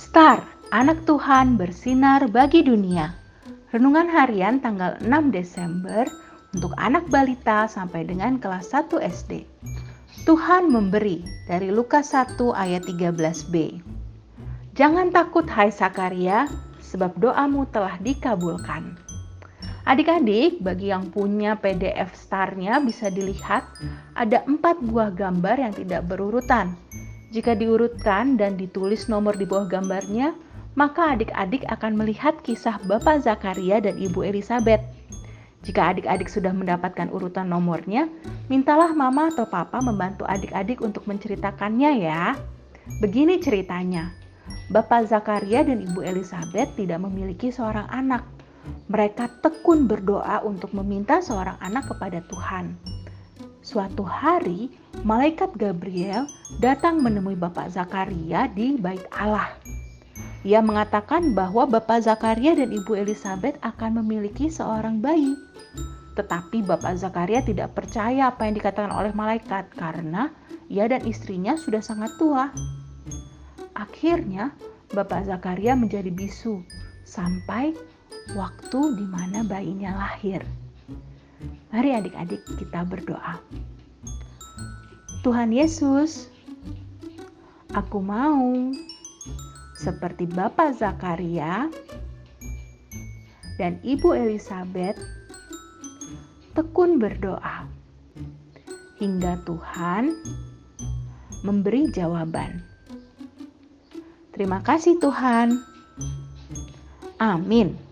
Star, anak Tuhan bersinar bagi dunia. Renungan harian tanggal 6 Desember untuk anak balita sampai dengan kelas 1 SD. Tuhan memberi dari Lukas 1 ayat 13b. Jangan takut hai Sakaria, sebab doamu telah dikabulkan. Adik-adik, bagi yang punya PDF starnya bisa dilihat ada empat buah gambar yang tidak berurutan. Jika diurutkan dan ditulis nomor di bawah gambarnya, maka adik-adik akan melihat kisah Bapak Zakaria dan Ibu Elizabeth. Jika adik-adik sudah mendapatkan urutan nomornya, mintalah mama atau papa membantu adik-adik untuk menceritakannya ya. Begini ceritanya. Bapak Zakaria dan Ibu Elizabeth tidak memiliki seorang anak mereka tekun berdoa untuk meminta seorang anak kepada Tuhan. Suatu hari, malaikat Gabriel datang menemui Bapak Zakaria di Bait Allah. Ia mengatakan bahwa Bapak Zakaria dan Ibu Elizabeth akan memiliki seorang bayi. Tetapi Bapak Zakaria tidak percaya apa yang dikatakan oleh malaikat karena ia dan istrinya sudah sangat tua. Akhirnya, Bapak Zakaria menjadi bisu sampai waktu di mana bayinya lahir. Mari adik-adik kita berdoa. Tuhan Yesus, aku mau seperti Bapak Zakaria dan Ibu Elizabeth tekun berdoa hingga Tuhan memberi jawaban. Terima kasih Tuhan. Amin.